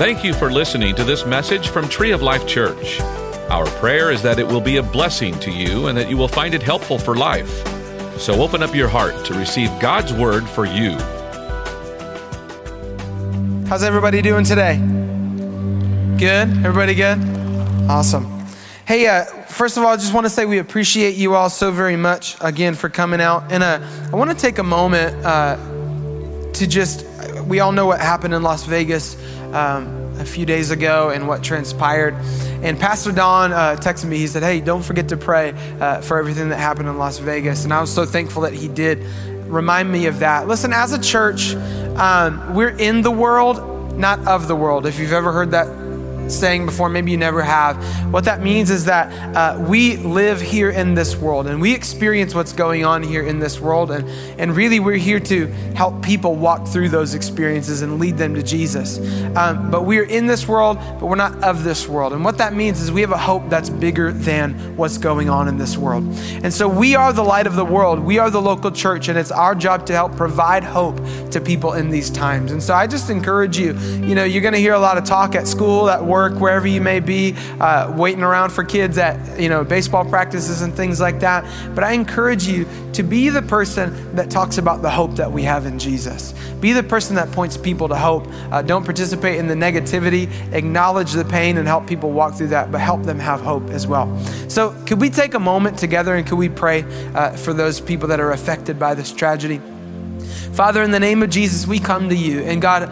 Thank you for listening to this message from Tree of Life Church. Our prayer is that it will be a blessing to you and that you will find it helpful for life. So open up your heart to receive God's word for you. How's everybody doing today? Good? Everybody good? Awesome. Hey, uh, first of all, I just want to say we appreciate you all so very much again for coming out. And uh, I want to take a moment uh, to just, we all know what happened in Las Vegas um, a few days ago and what transpired. And Pastor Don uh, texted me. He said, Hey, don't forget to pray uh, for everything that happened in Las Vegas. And I was so thankful that he did remind me of that. Listen, as a church, um, we're in the world, not of the world. If you've ever heard that saying before, maybe you never have. What that means is that uh, we live here in this world and we experience what's going on here in this world. And, and really, we're here to help people walk through those experiences and lead them to Jesus. Um, but we're in this world, but we're not of this world. And what that means is we have a hope that's bigger than what's going on in this world. And so we are the light of the world. We are the local church, and it's our job to help provide hope to people in these times. And so I just encourage you, you know, you're going to hear a lot of talk at school, at work work, wherever you may be, uh, waiting around for kids at you know baseball practices and things like that. But I encourage you to be the person that talks about the hope that we have in Jesus. Be the person that points people to hope. Uh, don't participate in the negativity. Acknowledge the pain and help people walk through that, but help them have hope as well. So, could we take a moment together and could we pray uh, for those people that are affected by this tragedy? Father, in the name of Jesus, we come to you. And God,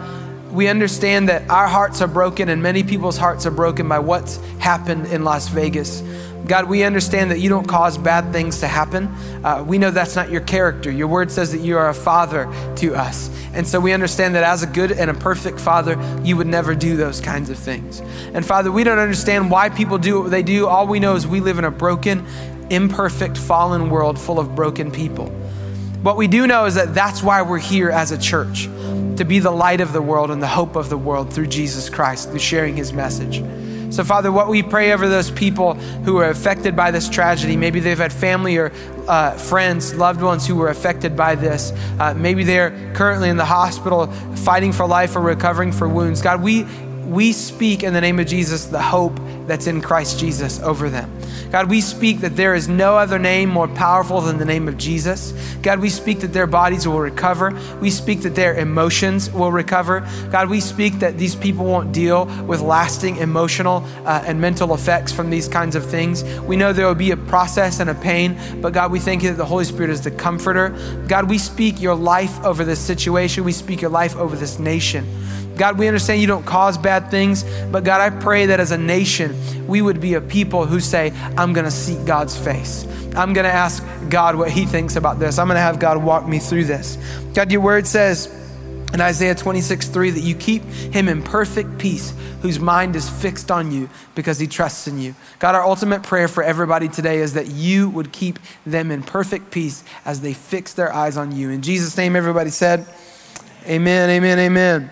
we understand that our hearts are broken and many people's hearts are broken by what's happened in Las Vegas. God, we understand that you don't cause bad things to happen. Uh, we know that's not your character. Your word says that you are a father to us. And so we understand that as a good and a perfect father, you would never do those kinds of things. And Father, we don't understand why people do what they do. All we know is we live in a broken, imperfect, fallen world full of broken people. What we do know is that that's why we're here as a church to be the light of the world and the hope of the world through Jesus Christ, through sharing his message. So, Father, what we pray over those people who are affected by this tragedy, maybe they've had family or uh, friends, loved ones who were affected by this. Uh, maybe they're currently in the hospital fighting for life or recovering for wounds. God, we, we speak in the name of Jesus the hope that's in Christ Jesus over them. God, we speak that there is no other name more powerful than the name of Jesus. God, we speak that their bodies will recover. We speak that their emotions will recover. God, we speak that these people won't deal with lasting emotional uh, and mental effects from these kinds of things. We know there will be a process and a pain, but God, we thank you that the Holy Spirit is the comforter. God, we speak your life over this situation. We speak your life over this nation. God, we understand you don't cause bad things, but God, I pray that as a nation, we would be a people who say, I'm going to seek God's face. I'm going to ask God what He thinks about this. I'm going to have God walk me through this. God, your word says in Isaiah 26, 3 that you keep him in perfect peace whose mind is fixed on you because he trusts in you. God, our ultimate prayer for everybody today is that you would keep them in perfect peace as they fix their eyes on you. In Jesus' name, everybody said, Amen, amen, amen.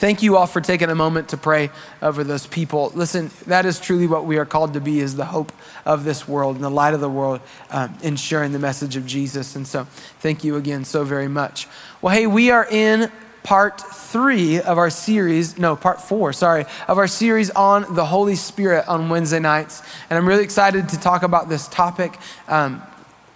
Thank you all for taking a moment to pray over those people. Listen, that is truly what we are called to be is the hope of this world and the light of the world um, in sharing the message of Jesus. And so thank you again so very much. Well, hey, we are in part three of our series, no, part four, sorry, of our series on the Holy Spirit on Wednesday nights. And I'm really excited to talk about this topic. Um,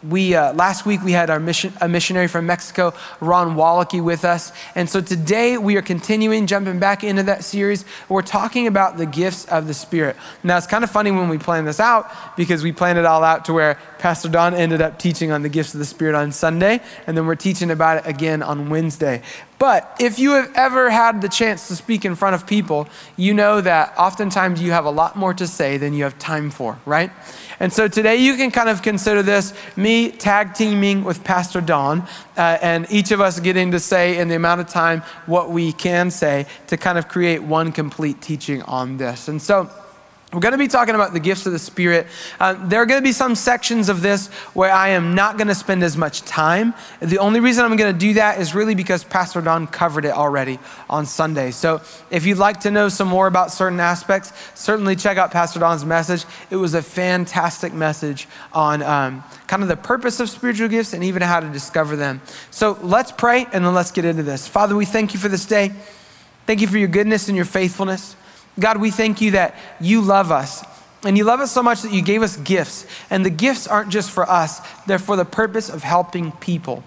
we uh, last week we had our mission, a missionary from Mexico, Ron Wallachy, with us, and so today we are continuing, jumping back into that series. We're talking about the gifts of the Spirit. Now it's kind of funny when we plan this out because we planned it all out to where Pastor Don ended up teaching on the gifts of the Spirit on Sunday, and then we're teaching about it again on Wednesday. But if you have ever had the chance to speak in front of people, you know that oftentimes you have a lot more to say than you have time for, right? And so today you can kind of consider this me tag teaming with Pastor Don, uh, and each of us getting to say in the amount of time what we can say to kind of create one complete teaching on this. And so, we're going to be talking about the gifts of the Spirit. Uh, there are going to be some sections of this where I am not going to spend as much time. The only reason I'm going to do that is really because Pastor Don covered it already on Sunday. So if you'd like to know some more about certain aspects, certainly check out Pastor Don's message. It was a fantastic message on um, kind of the purpose of spiritual gifts and even how to discover them. So let's pray and then let's get into this. Father, we thank you for this day. Thank you for your goodness and your faithfulness. God, we thank you that you love us. And you love us so much that you gave us gifts. And the gifts aren't just for us, they're for the purpose of helping people.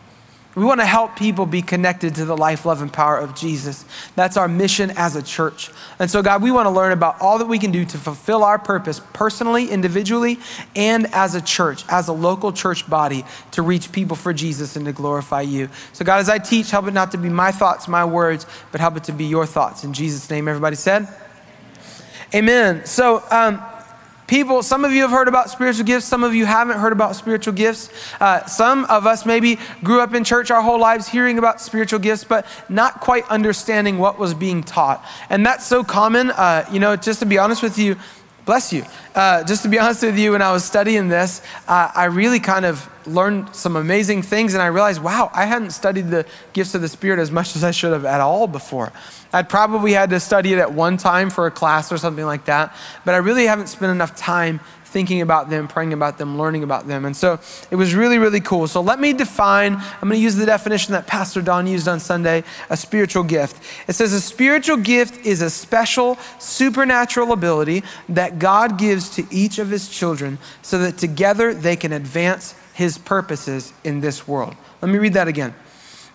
We want to help people be connected to the life, love, and power of Jesus. That's our mission as a church. And so, God, we want to learn about all that we can do to fulfill our purpose personally, individually, and as a church, as a local church body, to reach people for Jesus and to glorify you. So, God, as I teach, help it not to be my thoughts, my words, but help it to be your thoughts. In Jesus' name, everybody said, Amen. So, um, People, some of you have heard about spiritual gifts, some of you haven't heard about spiritual gifts. Uh, some of us maybe grew up in church our whole lives hearing about spiritual gifts, but not quite understanding what was being taught. And that's so common. Uh, you know, just to be honest with you, bless you. Uh, just to be honest with you, when I was studying this, uh, I really kind of learned some amazing things, and I realized, wow, I hadn't studied the gifts of the Spirit as much as I should have at all before. I'd probably had to study it at one time for a class or something like that, but I really haven't spent enough time thinking about them, praying about them, learning about them. And so it was really, really cool. So let me define, I'm going to use the definition that Pastor Don used on Sunday a spiritual gift. It says a spiritual gift is a special supernatural ability that God gives to each of his children so that together they can advance his purposes in this world. Let me read that again.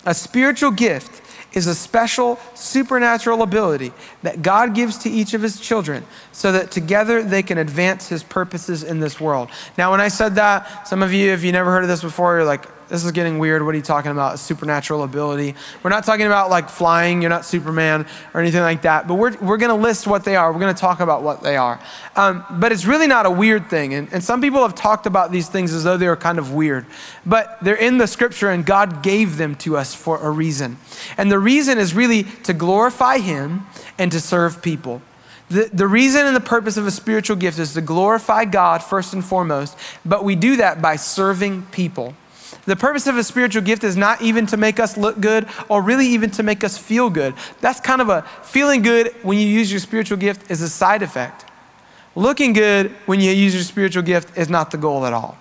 A spiritual gift is a special supernatural ability that God gives to each of his children so that together they can advance his purposes in this world. Now, when I said that, some of you, if you never heard of this before, you're like, this is getting weird. What are you talking about? Supernatural ability. We're not talking about like flying. You're not Superman or anything like that. But we're, we're going to list what they are. We're going to talk about what they are. Um, but it's really not a weird thing. And, and some people have talked about these things as though they are kind of weird. But they're in the scripture and God gave them to us for a reason. And the reason is really to glorify Him and to serve people. The, the reason and the purpose of a spiritual gift is to glorify God first and foremost, but we do that by serving people. The purpose of a spiritual gift is not even to make us look good or really even to make us feel good. That's kind of a feeling good when you use your spiritual gift is a side effect. Looking good when you use your spiritual gift is not the goal at all.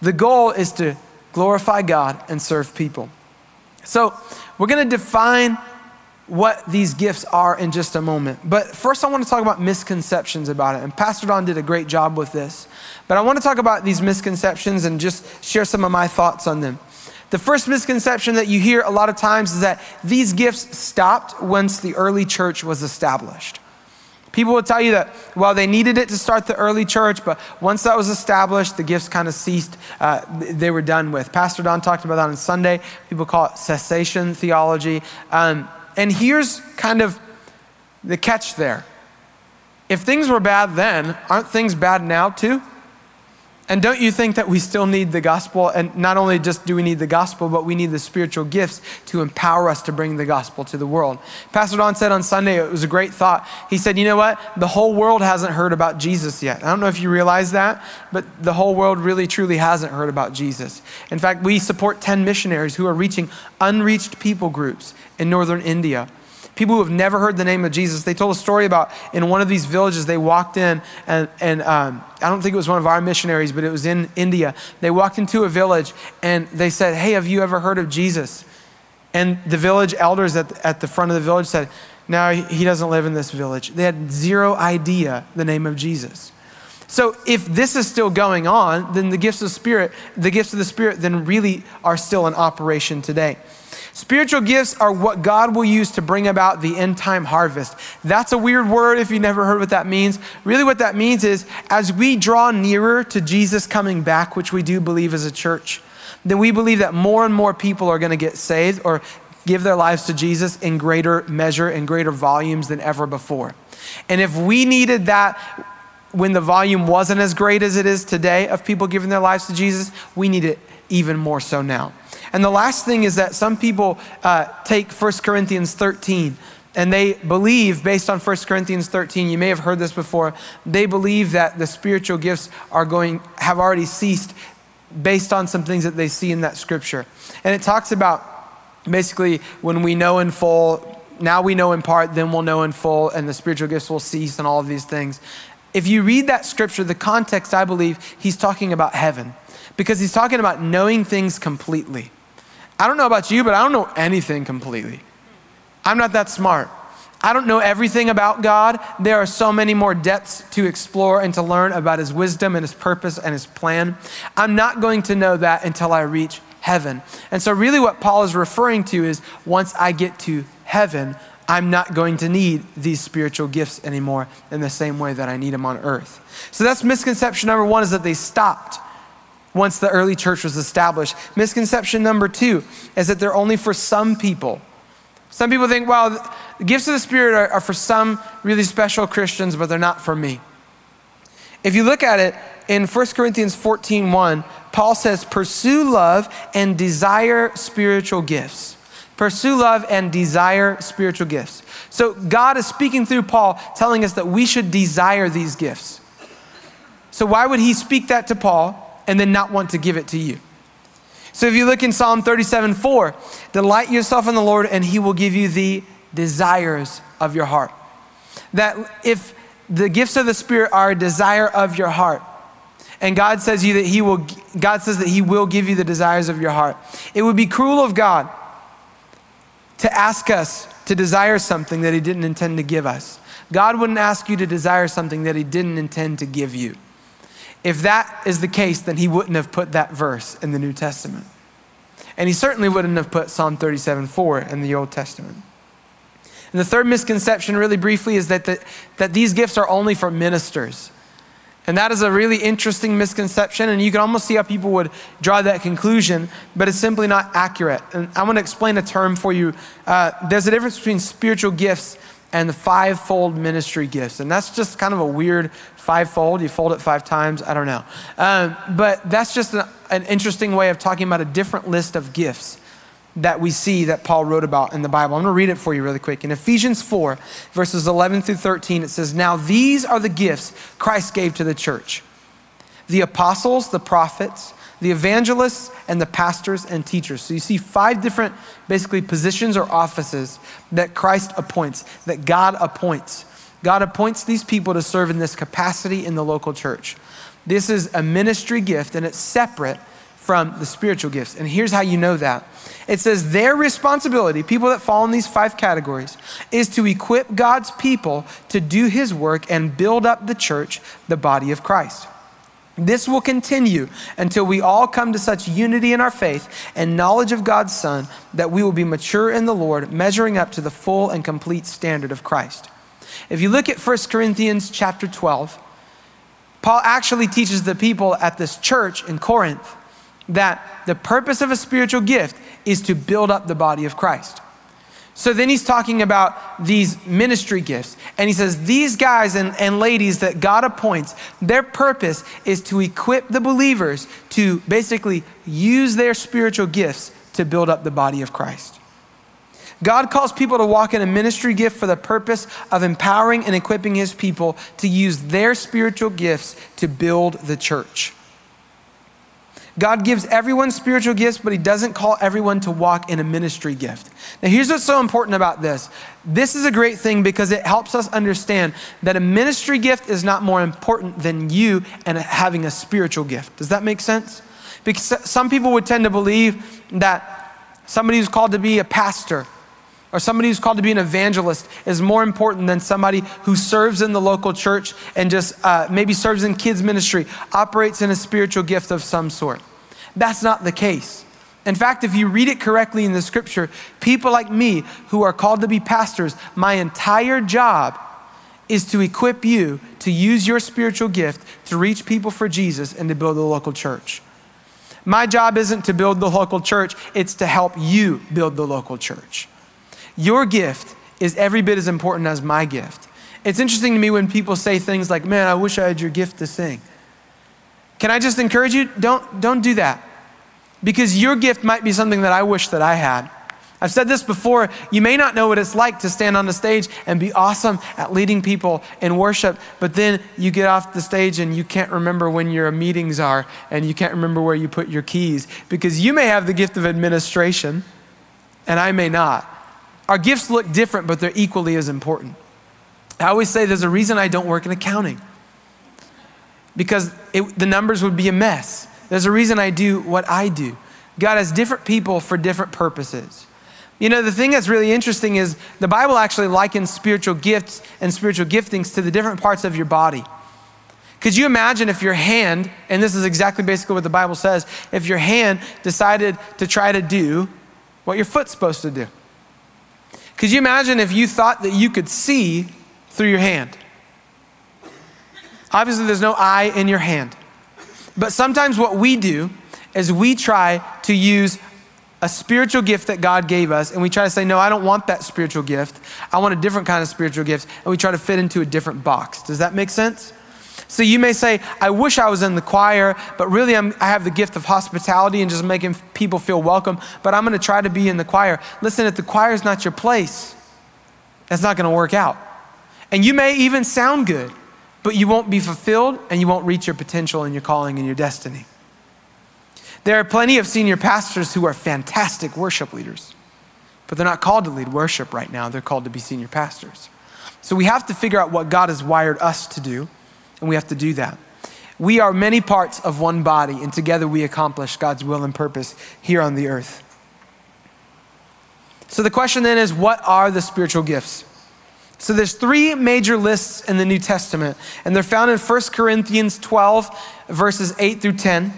The goal is to glorify God and serve people. So, we're going to define what these gifts are in just a moment. But first, I want to talk about misconceptions about it. And Pastor Don did a great job with this. But I want to talk about these misconceptions and just share some of my thoughts on them. The first misconception that you hear a lot of times is that these gifts stopped once the early church was established. People will tell you that, well, they needed it to start the early church, but once that was established, the gifts kind of ceased. Uh, they were done with. Pastor Don talked about that on Sunday. People call it cessation theology. Um, and here's kind of the catch there. If things were bad then, aren't things bad now too? And don't you think that we still need the gospel? And not only just do we need the gospel, but we need the spiritual gifts to empower us to bring the gospel to the world. Pastor Don said on Sunday, it was a great thought. He said, You know what? The whole world hasn't heard about Jesus yet. I don't know if you realize that, but the whole world really, truly hasn't heard about Jesus. In fact, we support 10 missionaries who are reaching unreached people groups in northern India people who have never heard the name of Jesus. They told a story about in one of these villages, they walked in, and, and um, I don't think it was one of our missionaries, but it was in India. They walked into a village and they said, Hey, have you ever heard of Jesus? And the village elders at, at the front of the village said, No, he doesn't live in this village. They had zero idea the name of Jesus. So if this is still going on, then the gifts of Spirit, the gifts of the Spirit then really are still in operation today. Spiritual gifts are what God will use to bring about the end time harvest. That's a weird word if you never heard what that means. Really, what that means is as we draw nearer to Jesus coming back, which we do believe as a church, then we believe that more and more people are going to get saved or give their lives to Jesus in greater measure and greater volumes than ever before. And if we needed that when the volume wasn't as great as it is today of people giving their lives to Jesus, we need it even more so now. And the last thing is that some people uh, take 1 Corinthians 13 and they believe, based on 1 Corinthians 13, you may have heard this before, they believe that the spiritual gifts are going, have already ceased based on some things that they see in that scripture. And it talks about basically when we know in full, now we know in part, then we'll know in full, and the spiritual gifts will cease, and all of these things. If you read that scripture, the context, I believe, he's talking about heaven because he's talking about knowing things completely. I don't know about you, but I don't know anything completely. I'm not that smart. I don't know everything about God. There are so many more depths to explore and to learn about His wisdom and His purpose and His plan. I'm not going to know that until I reach heaven. And so, really, what Paul is referring to is once I get to heaven, I'm not going to need these spiritual gifts anymore in the same way that I need them on earth. So, that's misconception number one is that they stopped once the early church was established. Misconception number two is that they're only for some people. Some people think, well, the gifts of the Spirit are, are for some really special Christians, but they're not for me. If you look at it in 1 Corinthians 14 1, Paul says, Pursue love and desire spiritual gifts. Pursue love and desire spiritual gifts. So God is speaking through Paul, telling us that we should desire these gifts. So why would he speak that to Paul and then not want to give it to you? So if you look in Psalm 37 4, delight yourself in the Lord and he will give you the desires of your heart. That if the gifts of the Spirit are a desire of your heart, and God says you that he will God says that he will give you the desires of your heart. It would be cruel of God to ask us to desire something that he didn't intend to give us. God wouldn't ask you to desire something that he didn't intend to give you. If that is the case, then he wouldn't have put that verse in the New Testament. And he certainly wouldn't have put Psalm 37 4 in the Old Testament. And the third misconception, really briefly, is that, the, that these gifts are only for ministers. And that is a really interesting misconception, and you can almost see how people would draw that conclusion, but it's simply not accurate. And I want to explain a term for you. Uh, there's a difference between spiritual gifts and the fivefold ministry gifts. And that's just kind of a weird fivefold. You fold it five times, I don't know. Um, but that's just an, an interesting way of talking about a different list of gifts that we see that Paul wrote about in the Bible. I'm going to read it for you really quick. In Ephesians 4, verses 11 through 13, it says, Now these are the gifts Christ gave to the church the apostles, the prophets, the evangelists, and the pastors and teachers. So you see five different, basically, positions or offices that Christ appoints, that God appoints. God appoints these people to serve in this capacity in the local church. This is a ministry gift and it's separate from the spiritual gifts. And here's how you know that it says their responsibility, people that fall in these five categories, is to equip God's people to do his work and build up the church, the body of Christ. This will continue until we all come to such unity in our faith and knowledge of God's Son that we will be mature in the Lord, measuring up to the full and complete standard of Christ. If you look at 1 Corinthians chapter 12, Paul actually teaches the people at this church in Corinth that the purpose of a spiritual gift is to build up the body of Christ. So then he's talking about these ministry gifts. And he says, These guys and, and ladies that God appoints, their purpose is to equip the believers to basically use their spiritual gifts to build up the body of Christ. God calls people to walk in a ministry gift for the purpose of empowering and equipping his people to use their spiritual gifts to build the church. God gives everyone spiritual gifts, but He doesn't call everyone to walk in a ministry gift. Now, here's what's so important about this this is a great thing because it helps us understand that a ministry gift is not more important than you and having a spiritual gift. Does that make sense? Because some people would tend to believe that somebody who's called to be a pastor or somebody who's called to be an evangelist is more important than somebody who serves in the local church and just uh, maybe serves in kids' ministry, operates in a spiritual gift of some sort. That's not the case. In fact, if you read it correctly in the scripture, people like me who are called to be pastors, my entire job is to equip you to use your spiritual gift to reach people for Jesus and to build the local church. My job isn't to build the local church, it's to help you build the local church. Your gift is every bit as important as my gift. It's interesting to me when people say things like, Man, I wish I had your gift to sing. Can I just encourage you? Don't, don't do that. Because your gift might be something that I wish that I had. I've said this before. You may not know what it's like to stand on the stage and be awesome at leading people in worship, but then you get off the stage and you can't remember when your meetings are and you can't remember where you put your keys because you may have the gift of administration and I may not. Our gifts look different, but they're equally as important. I always say there's a reason I don't work in accounting because it, the numbers would be a mess. There's a reason I do what I do. God has different people for different purposes. You know, the thing that's really interesting is the Bible actually likens spiritual gifts and spiritual giftings to the different parts of your body. Could you imagine if your hand, and this is exactly basically what the Bible says, if your hand decided to try to do what your foot's supposed to do? Could you imagine if you thought that you could see through your hand? Obviously, there's no eye in your hand. But sometimes what we do is we try to use a spiritual gift that God gave us, and we try to say, No, I don't want that spiritual gift. I want a different kind of spiritual gift, and we try to fit into a different box. Does that make sense? So you may say, I wish I was in the choir, but really I'm, i have the gift of hospitality and just making people feel welcome, but I'm going to try to be in the choir. Listen, if the choir is not your place, that's not going to work out. And you may even sound good, but you won't be fulfilled and you won't reach your potential and your calling and your destiny. There are plenty of senior pastors who are fantastic worship leaders, but they're not called to lead worship right now. They're called to be senior pastors. So we have to figure out what God has wired us to do, and we have to do that. We are many parts of one body, and together we accomplish God's will and purpose here on the earth. So the question then is what are the spiritual gifts? So there's three major lists in the New Testament, and they're found in 1 Corinthians 12, verses 8 through 10.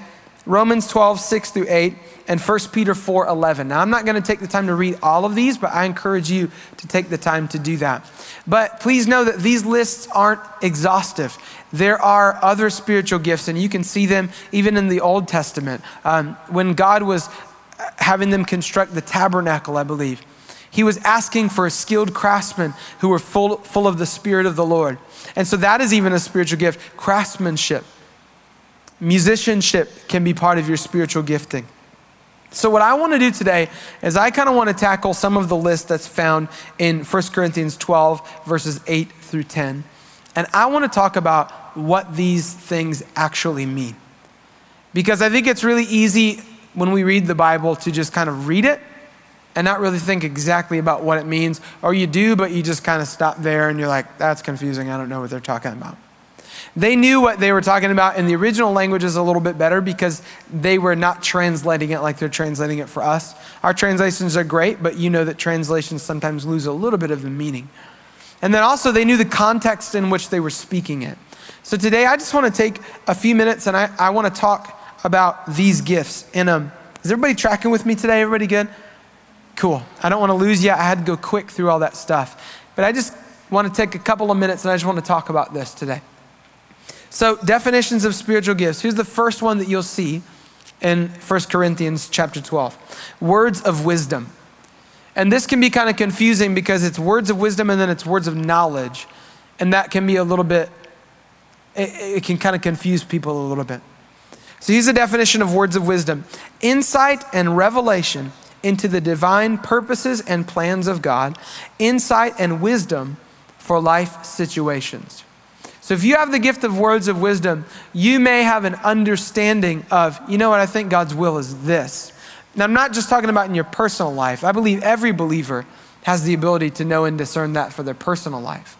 Romans 12, 6 through 8, and 1 Peter 4, 11. Now, I'm not going to take the time to read all of these, but I encourage you to take the time to do that. But please know that these lists aren't exhaustive. There are other spiritual gifts, and you can see them even in the Old Testament. Um, when God was having them construct the tabernacle, I believe, he was asking for skilled craftsmen who were full, full of the Spirit of the Lord. And so that is even a spiritual gift craftsmanship. Musicianship can be part of your spiritual gifting. So, what I want to do today is I kind of want to tackle some of the list that's found in 1 Corinthians 12, verses 8 through 10. And I want to talk about what these things actually mean. Because I think it's really easy when we read the Bible to just kind of read it and not really think exactly about what it means. Or you do, but you just kind of stop there and you're like, that's confusing. I don't know what they're talking about. They knew what they were talking about in the original languages a little bit better because they were not translating it like they're translating it for us. Our translations are great, but you know that translations sometimes lose a little bit of the meaning. And then also, they knew the context in which they were speaking it. So today, I just want to take a few minutes and I, I want to talk about these gifts. And um, is everybody tracking with me today? Everybody good? Cool. I don't want to lose you. I had to go quick through all that stuff. But I just want to take a couple of minutes and I just want to talk about this today. So, definitions of spiritual gifts. Here's the first one that you'll see in 1 Corinthians chapter 12 words of wisdom. And this can be kind of confusing because it's words of wisdom and then it's words of knowledge. And that can be a little bit, it, it can kind of confuse people a little bit. So, here's a definition of words of wisdom insight and revelation into the divine purposes and plans of God, insight and wisdom for life situations. So if you have the gift of words of wisdom, you may have an understanding of, you know what, I think God's will is this. Now, I'm not just talking about in your personal life. I believe every believer has the ability to know and discern that for their personal life.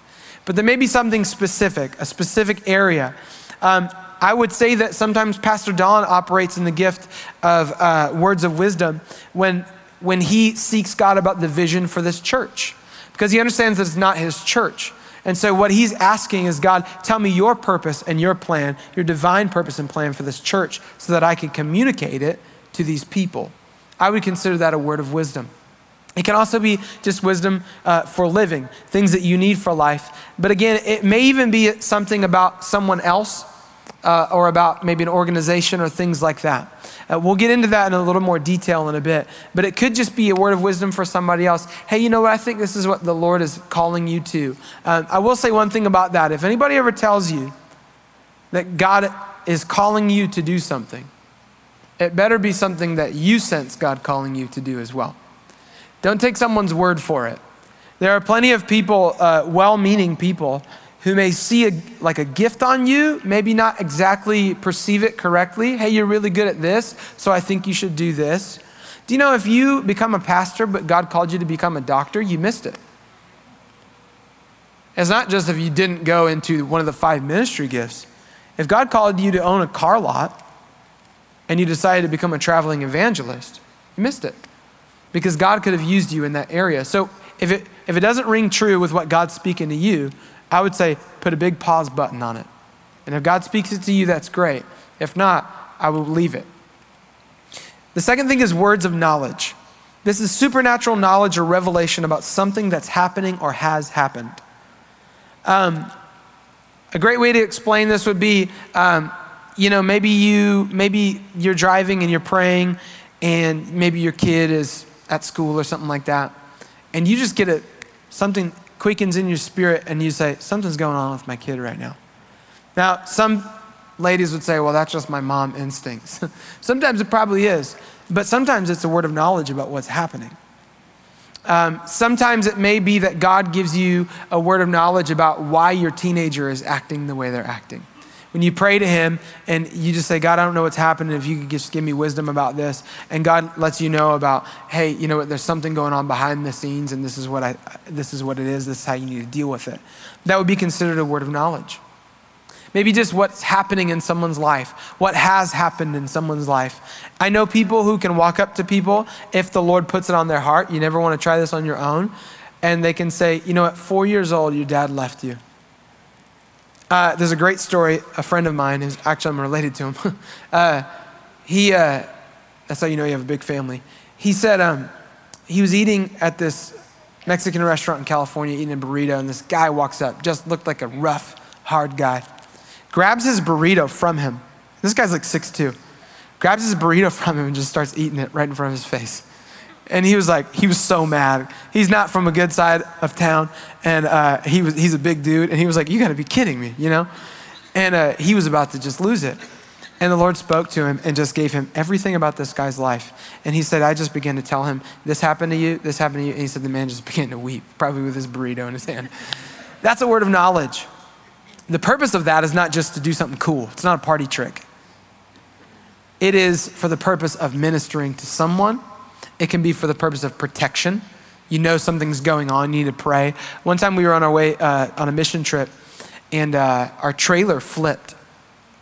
But there may be something specific, a specific area. Um, I would say that sometimes Pastor Don operates in the gift of uh, words of wisdom when, when he seeks God about the vision for this church, because he understands that it's not his church. And so, what he's asking is, God, tell me your purpose and your plan, your divine purpose and plan for this church, so that I can communicate it to these people. I would consider that a word of wisdom. It can also be just wisdom uh, for living, things that you need for life. But again, it may even be something about someone else uh, or about maybe an organization or things like that. Uh, we'll get into that in a little more detail in a bit, but it could just be a word of wisdom for somebody else. Hey, you know what? I think this is what the Lord is calling you to. Uh, I will say one thing about that. If anybody ever tells you that God is calling you to do something, it better be something that you sense God calling you to do as well. Don't take someone's word for it. There are plenty of people, uh, well meaning people, who may see a, like a gift on you, maybe not exactly perceive it correctly. Hey, you're really good at this, so I think you should do this. Do you know if you become a pastor, but God called you to become a doctor, you missed it? It's not just if you didn't go into one of the five ministry gifts. If God called you to own a car lot and you decided to become a traveling evangelist, you missed it. because God could have used you in that area. So if it, if it doesn't ring true with what God's speaking to you, I would say put a big pause button on it. And if God speaks it to you, that's great. If not, I will leave it. The second thing is words of knowledge. This is supernatural knowledge or revelation about something that's happening or has happened. Um, a great way to explain this would be, um, you know, maybe you maybe you're driving and you're praying, and maybe your kid is at school or something like that, and you just get a something quickens in your spirit, and you say something's going on with my kid right now. Now, some ladies would say, well, that's just my mom instincts. sometimes it probably is, but sometimes it's a word of knowledge about what's happening. Um, sometimes it may be that God gives you a word of knowledge about why your teenager is acting the way they're acting. When you pray to Him and you just say, God, I don't know what's happening. If you could just give me wisdom about this. And God lets you know about, hey, you know what, there's something going on behind the scenes and this is what I this is what it is, this is how you need to deal with it. That would be considered a word of knowledge. Maybe just what's happening in someone's life, what has happened in someone's life. I know people who can walk up to people if the Lord puts it on their heart. You never want to try this on your own. And they can say, you know, at four years old, your dad left you. Uh, there's a great story. A friend of mine, who's actually I'm related to him, uh, he, uh, that's how you know you have a big family. He said um, he was eating at this Mexican restaurant in California, eating a burrito, and this guy walks up, just looked like a rough, hard guy grabs his burrito from him. This guy's like 6'2. Grabs his burrito from him and just starts eating it right in front of his face. And he was like, he was so mad. He's not from a good side of town, and uh, he was, he's a big dude. And he was like, You gotta be kidding me, you know? And uh, he was about to just lose it. And the Lord spoke to him and just gave him everything about this guy's life. And he said, I just began to tell him, This happened to you, this happened to you. And he said, The man just began to weep, probably with his burrito in his hand. That's a word of knowledge. The purpose of that is not just to do something cool, it's not a party trick. It is for the purpose of ministering to someone, it can be for the purpose of protection. You know something's going on, you need to pray. One time we were on our way uh, on a mission trip, and uh, our trailer flipped.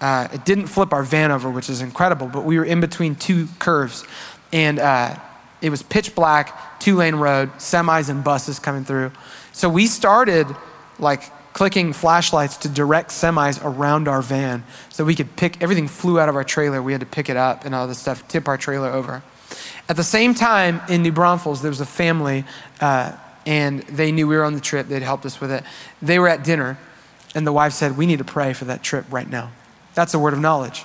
Uh, it didn't flip our van over, which is incredible, but we were in between two curves, and uh, it was pitch black, two lane road, semis and buses coming through. So we started like clicking flashlights to direct semis around our van so we could pick everything flew out of our trailer we had to pick it up and all this stuff tip our trailer over at the same time in new braunfels there was a family uh, and they knew we were on the trip. They'd helped us with it. They were at dinner and the wife said we need to pray for that trip right now. That's a word of knowledge.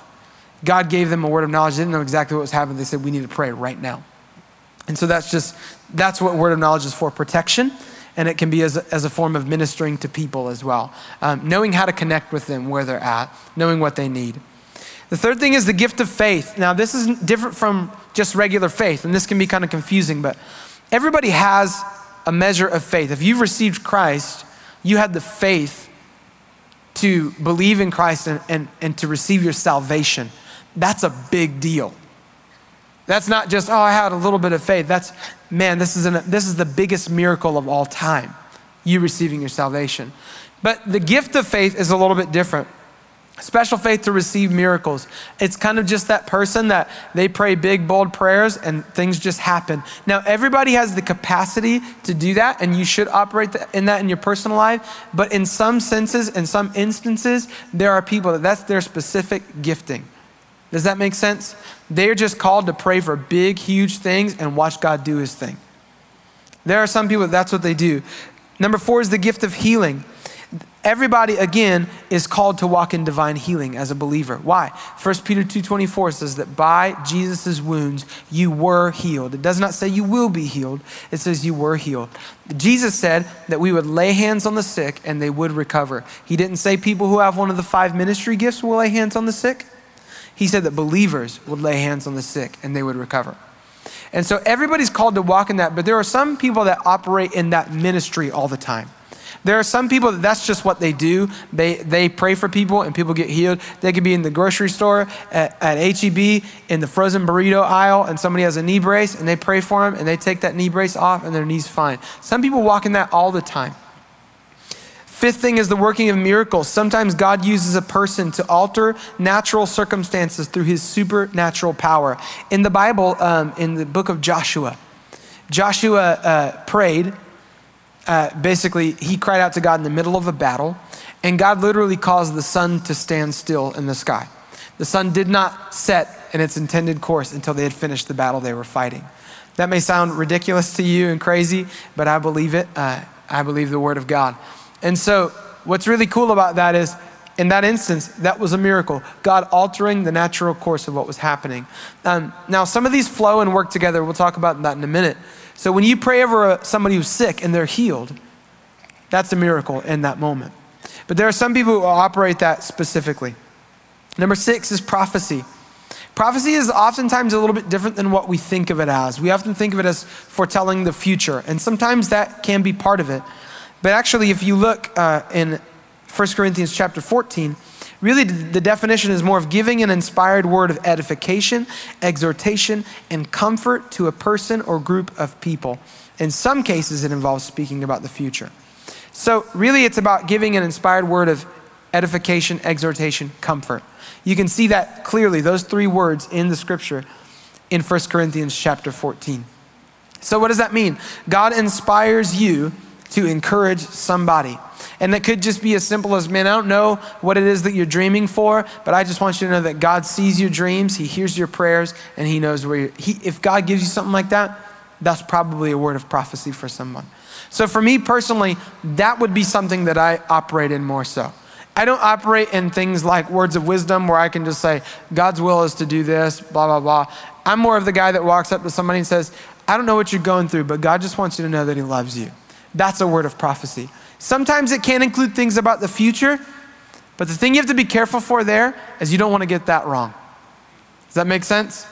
God gave them a word of knowledge. They didn't know exactly what was happening. They said we need to pray right now. And so that's just that's what word of knowledge is for protection and it can be as a, as a form of ministering to people as well. Um, knowing how to connect with them where they're at, knowing what they need. The third thing is the gift of faith. Now, this is different from just regular faith, and this can be kind of confusing, but everybody has a measure of faith. If you've received Christ, you had the faith to believe in Christ and, and, and to receive your salvation. That's a big deal. That's not just, oh, I had a little bit of faith. That's, man, this is, an, this is the biggest miracle of all time, you receiving your salvation. But the gift of faith is a little bit different. Special faith to receive miracles. It's kind of just that person that they pray big, bold prayers and things just happen. Now, everybody has the capacity to do that, and you should operate in that in your personal life. But in some senses, in some instances, there are people that that's their specific gifting. Does that make sense? They're just called to pray for big, huge things and watch God do his thing. There are some people that's what they do. Number four is the gift of healing. Everybody again is called to walk in divine healing as a believer. Why? 1 Peter 2:24 says that by Jesus' wounds you were healed. It does not say you will be healed. It says you were healed. Jesus said that we would lay hands on the sick and they would recover. He didn't say people who have one of the five ministry gifts will lay hands on the sick. He said that believers would lay hands on the sick and they would recover. And so everybody's called to walk in that, but there are some people that operate in that ministry all the time. There are some people that that's just what they do. They, they pray for people and people get healed. They could be in the grocery store at, at HEB in the frozen burrito aisle and somebody has a knee brace and they pray for them and they take that knee brace off and their knee's fine. Some people walk in that all the time. Fifth thing is the working of miracles. Sometimes God uses a person to alter natural circumstances through his supernatural power. In the Bible, um, in the book of Joshua, Joshua uh, prayed. Uh, basically, he cried out to God in the middle of a battle, and God literally caused the sun to stand still in the sky. The sun did not set in its intended course until they had finished the battle they were fighting. That may sound ridiculous to you and crazy, but I believe it. Uh, I believe the word of God. And so, what's really cool about that is, in that instance, that was a miracle. God altering the natural course of what was happening. Um, now, some of these flow and work together. We'll talk about that in a minute. So, when you pray over somebody who's sick and they're healed, that's a miracle in that moment. But there are some people who operate that specifically. Number six is prophecy. Prophecy is oftentimes a little bit different than what we think of it as. We often think of it as foretelling the future, and sometimes that can be part of it. But actually, if you look uh, in 1 Corinthians chapter 14, really the definition is more of giving an inspired word of edification, exhortation, and comfort to a person or group of people. In some cases, it involves speaking about the future. So, really, it's about giving an inspired word of edification, exhortation, comfort. You can see that clearly, those three words in the scripture in 1 Corinthians chapter 14. So, what does that mean? God inspires you to encourage somebody. And that could just be as simple as, man, I don't know what it is that you're dreaming for, but I just want you to know that God sees your dreams, He hears your prayers, and He knows where you're. He, if God gives you something like that, that's probably a word of prophecy for someone. So for me personally, that would be something that I operate in more so. I don't operate in things like words of wisdom where I can just say, God's will is to do this, blah, blah, blah. I'm more of the guy that walks up to somebody and says, I don't know what you're going through, but God just wants you to know that He loves you. That's a word of prophecy. Sometimes it can include things about the future, but the thing you have to be careful for there is you don't want to get that wrong. Does that make sense?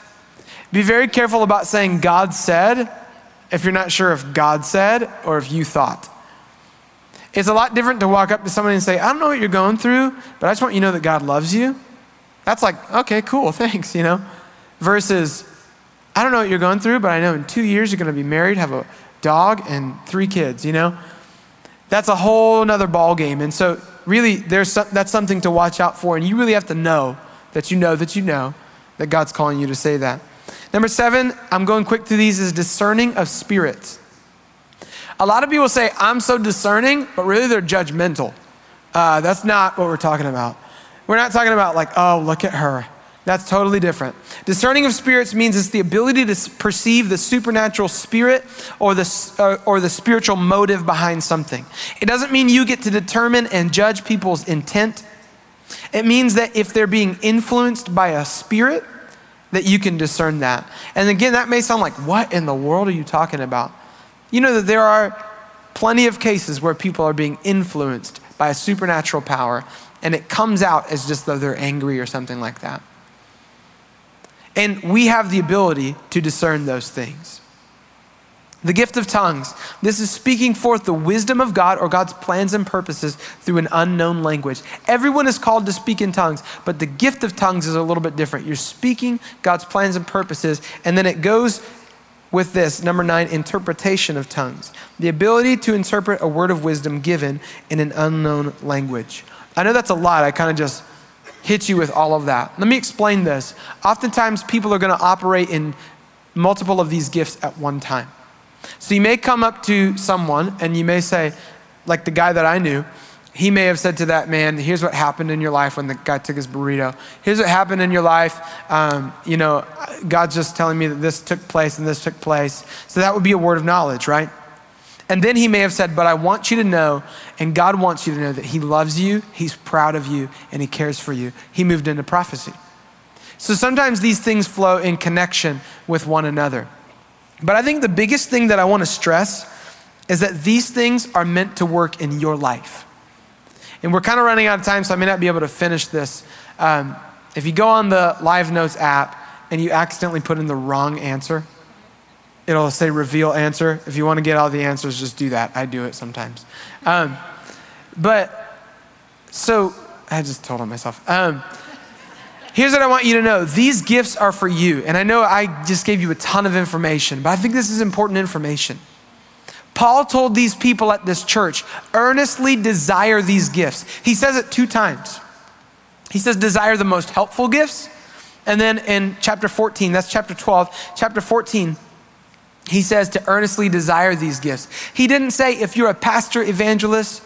Be very careful about saying God said if you're not sure if God said or if you thought. It's a lot different to walk up to somebody and say, I don't know what you're going through, but I just want you to know that God loves you. That's like, okay, cool, thanks, you know? Versus, I don't know what you're going through, but I know in two years you're going to be married, have a dog, and three kids, you know? That's a whole nother ball game. And so, really, there's some, that's something to watch out for. And you really have to know that you know that you know that God's calling you to say that. Number seven, I'm going quick through these, is discerning of spirits. A lot of people say, I'm so discerning, but really they're judgmental. Uh, that's not what we're talking about. We're not talking about, like, oh, look at her. That's totally different. Discerning of spirits means it's the ability to perceive the supernatural spirit or the, uh, or the spiritual motive behind something. It doesn't mean you get to determine and judge people's intent. It means that if they're being influenced by a spirit, that you can discern that. And again, that may sound like, what in the world are you talking about? You know that there are plenty of cases where people are being influenced by a supernatural power and it comes out as just though they're angry or something like that. And we have the ability to discern those things. The gift of tongues. This is speaking forth the wisdom of God or God's plans and purposes through an unknown language. Everyone is called to speak in tongues, but the gift of tongues is a little bit different. You're speaking God's plans and purposes, and then it goes with this number nine, interpretation of tongues. The ability to interpret a word of wisdom given in an unknown language. I know that's a lot. I kind of just hit you with all of that. Let me explain this. Oftentimes, people are going to operate in multiple of these gifts at one time. So you may come up to someone and you may say, like the guy that I knew, he may have said to that man, Here's what happened in your life when the guy took his burrito. Here's what happened in your life. Um, you know, God's just telling me that this took place and this took place. So that would be a word of knowledge, right? And then he may have said, But I want you to know, and God wants you to know that He loves you, He's proud of you, and He cares for you. He moved into prophecy. So sometimes these things flow in connection with one another. But I think the biggest thing that I want to stress is that these things are meant to work in your life. And we're kind of running out of time, so I may not be able to finish this. Um, if you go on the Live Notes app and you accidentally put in the wrong answer, it'll say reveal answer. If you want to get all the answers, just do that. I do it sometimes. Um, but so I just told on myself. Um, here's what I want you to know these gifts are for you. And I know I just gave you a ton of information, but I think this is important information. Paul told these people at this church, earnestly desire these gifts. He says it two times. He says, desire the most helpful gifts. And then in chapter 14, that's chapter 12, chapter 14, he says to earnestly desire these gifts. He didn't say if you're a pastor, evangelist,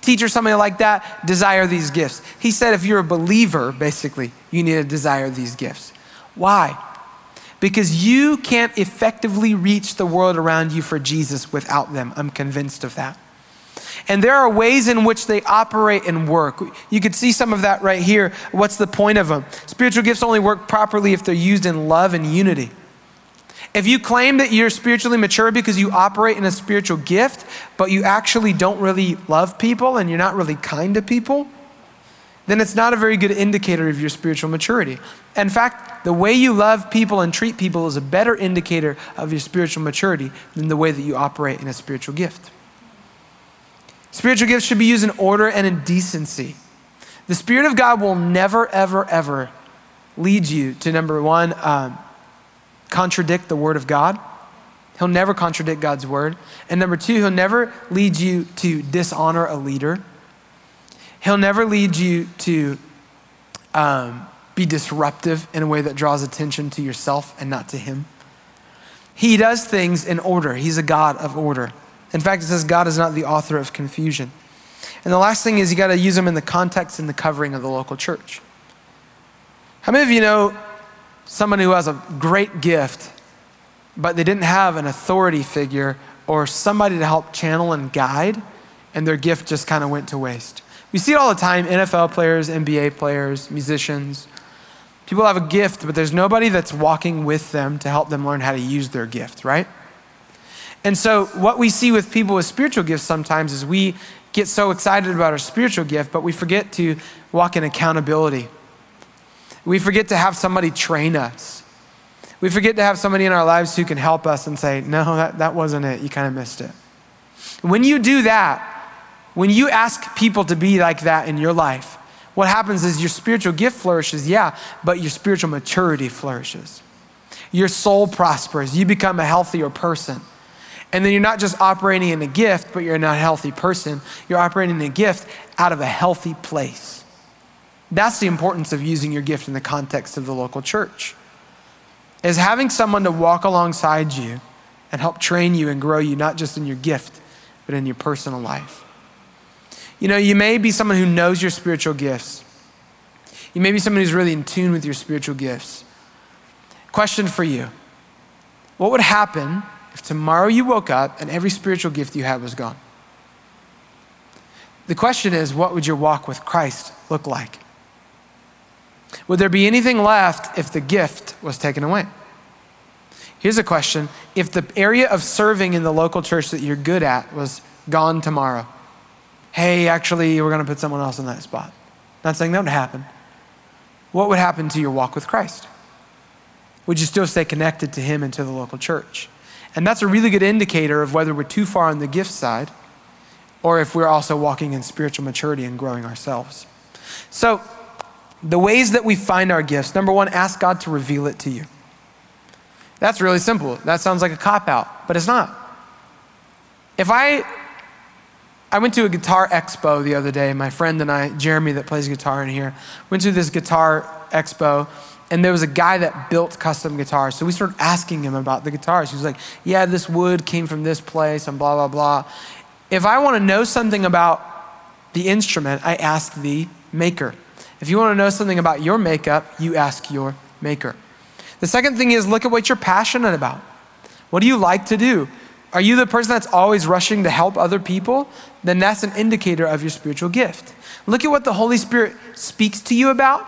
teacher, somebody like that, desire these gifts. He said if you're a believer, basically, you need to desire these gifts. Why? Because you can't effectively reach the world around you for Jesus without them. I'm convinced of that. And there are ways in which they operate and work. You could see some of that right here. What's the point of them? Spiritual gifts only work properly if they're used in love and unity. If you claim that you're spiritually mature because you operate in a spiritual gift, but you actually don't really love people and you're not really kind to people, then it's not a very good indicator of your spiritual maturity. In fact, the way you love people and treat people is a better indicator of your spiritual maturity than the way that you operate in a spiritual gift. Spiritual gifts should be used in order and in decency. The Spirit of God will never, ever, ever lead you to number one, um, contradict the Word of God. He'll never contradict God's Word. And number two, He'll never lead you to dishonor a leader. He'll never lead you to um, be disruptive in a way that draws attention to yourself and not to Him. He does things in order, He's a God of order. In fact, it says God is not the author of confusion. And the last thing is you got to use them in the context and the covering of the local church. How many of you know someone who has a great gift, but they didn't have an authority figure or somebody to help channel and guide, and their gift just kind of went to waste. We see it all the time NFL players, NBA players, musicians. People have a gift, but there's nobody that's walking with them to help them learn how to use their gift, right? And so, what we see with people with spiritual gifts sometimes is we get so excited about our spiritual gift, but we forget to walk in accountability. We forget to have somebody train us. We forget to have somebody in our lives who can help us and say, no, that, that wasn't it. You kind of missed it. When you do that, when you ask people to be like that in your life, what happens is your spiritual gift flourishes, yeah, but your spiritual maturity flourishes. Your soul prospers. You become a healthier person. And then you're not just operating in a gift, but you're not a healthy person. You're operating in a gift out of a healthy place. That's the importance of using your gift in the context of the local church. Is having someone to walk alongside you and help train you and grow you, not just in your gift, but in your personal life. You know, you may be someone who knows your spiritual gifts. You may be someone who's really in tune with your spiritual gifts. Question for you What would happen if tomorrow you woke up and every spiritual gift you had was gone? The question is, what would your walk with Christ look like? Would there be anything left if the gift was taken away? Here's a question If the area of serving in the local church that you're good at was gone tomorrow, hey, actually, we're going to put someone else in that spot. Not saying that would happen. What would happen to your walk with Christ? Would you still stay connected to Him and to the local church? And that's a really good indicator of whether we're too far on the gift side or if we're also walking in spiritual maturity and growing ourselves. So, the ways that we find our gifts number one, ask God to reveal it to you. That's really simple. That sounds like a cop out, but it's not. If I I went to a guitar expo the other day. My friend and I, Jeremy, that plays guitar in here, went to this guitar expo, and there was a guy that built custom guitars. So we started asking him about the guitars. He was like, Yeah, this wood came from this place, and blah, blah, blah. If I want to know something about the instrument, I ask the maker. If you want to know something about your makeup, you ask your maker. The second thing is look at what you're passionate about. What do you like to do? Are you the person that's always rushing to help other people? Then that's an indicator of your spiritual gift. Look at what the Holy Spirit speaks to you about,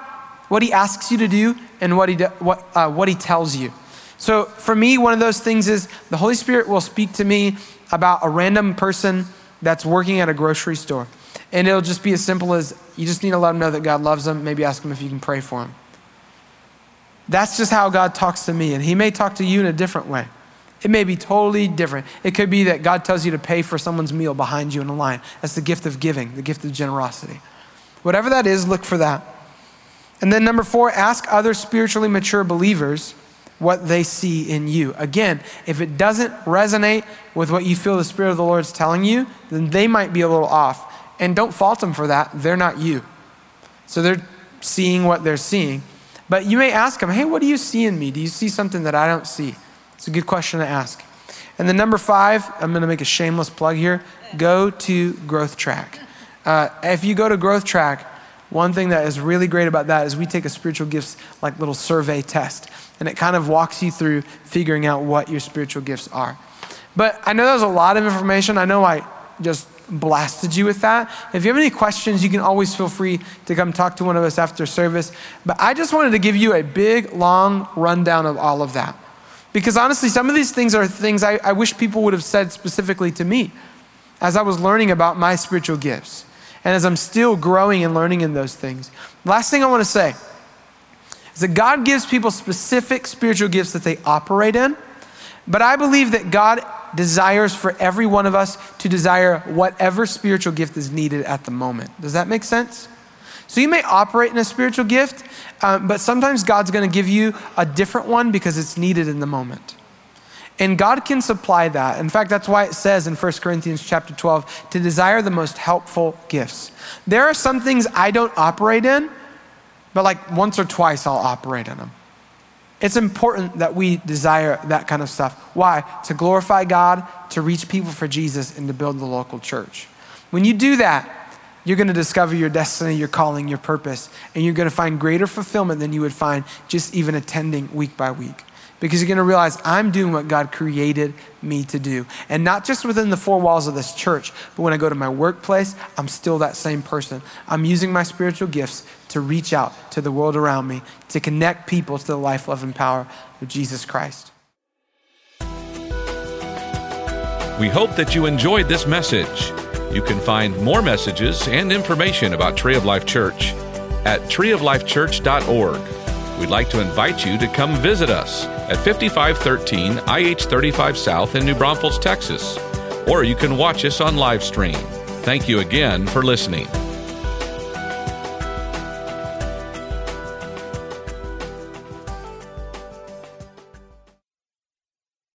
what He asks you to do, and what He, what, uh, what he tells you. So for me, one of those things is the Holy Spirit will speak to me about a random person that's working at a grocery store. And it'll just be as simple as you just need to let them know that God loves them. Maybe ask them if you can pray for them. That's just how God talks to me. And He may talk to you in a different way. It may be totally different. It could be that God tells you to pay for someone's meal behind you in a line. That's the gift of giving, the gift of generosity. Whatever that is, look for that. And then number four, ask other spiritually mature believers what they see in you. Again, if it doesn't resonate with what you feel the Spirit of the Lord is telling you, then they might be a little off. And don't fault them for that. They're not you. So they're seeing what they're seeing. But you may ask them, hey, what do you see in me? Do you see something that I don't see? It's a good question to ask. And then number five, I'm going to make a shameless plug here go to Growth Track. Uh, if you go to Growth Track, one thing that is really great about that is we take a spiritual gifts like little survey test, and it kind of walks you through figuring out what your spiritual gifts are. But I know that was a lot of information. I know I just blasted you with that. If you have any questions, you can always feel free to come talk to one of us after service. But I just wanted to give you a big, long rundown of all of that. Because honestly, some of these things are things I, I wish people would have said specifically to me as I was learning about my spiritual gifts and as I'm still growing and learning in those things. Last thing I want to say is that God gives people specific spiritual gifts that they operate in, but I believe that God desires for every one of us to desire whatever spiritual gift is needed at the moment. Does that make sense? So you may operate in a spiritual gift, um, but sometimes God's going to give you a different one because it's needed in the moment. And God can supply that. In fact, that's why it says in 1 Corinthians chapter 12 to desire the most helpful gifts. There are some things I don't operate in, but like once or twice I'll operate in them. It's important that we desire that kind of stuff. Why? To glorify God, to reach people for Jesus, and to build the local church. When you do that, you're going to discover your destiny, your calling, your purpose, and you're going to find greater fulfillment than you would find just even attending week by week. Because you're going to realize I'm doing what God created me to do. And not just within the four walls of this church, but when I go to my workplace, I'm still that same person. I'm using my spiritual gifts to reach out to the world around me, to connect people to the life, love, and power of Jesus Christ. We hope that you enjoyed this message. You can find more messages and information about Tree of Life Church at treeoflifechurch.org. We'd like to invite you to come visit us at 5513 IH 35 South in New Braunfels, Texas, or you can watch us on live stream. Thank you again for listening.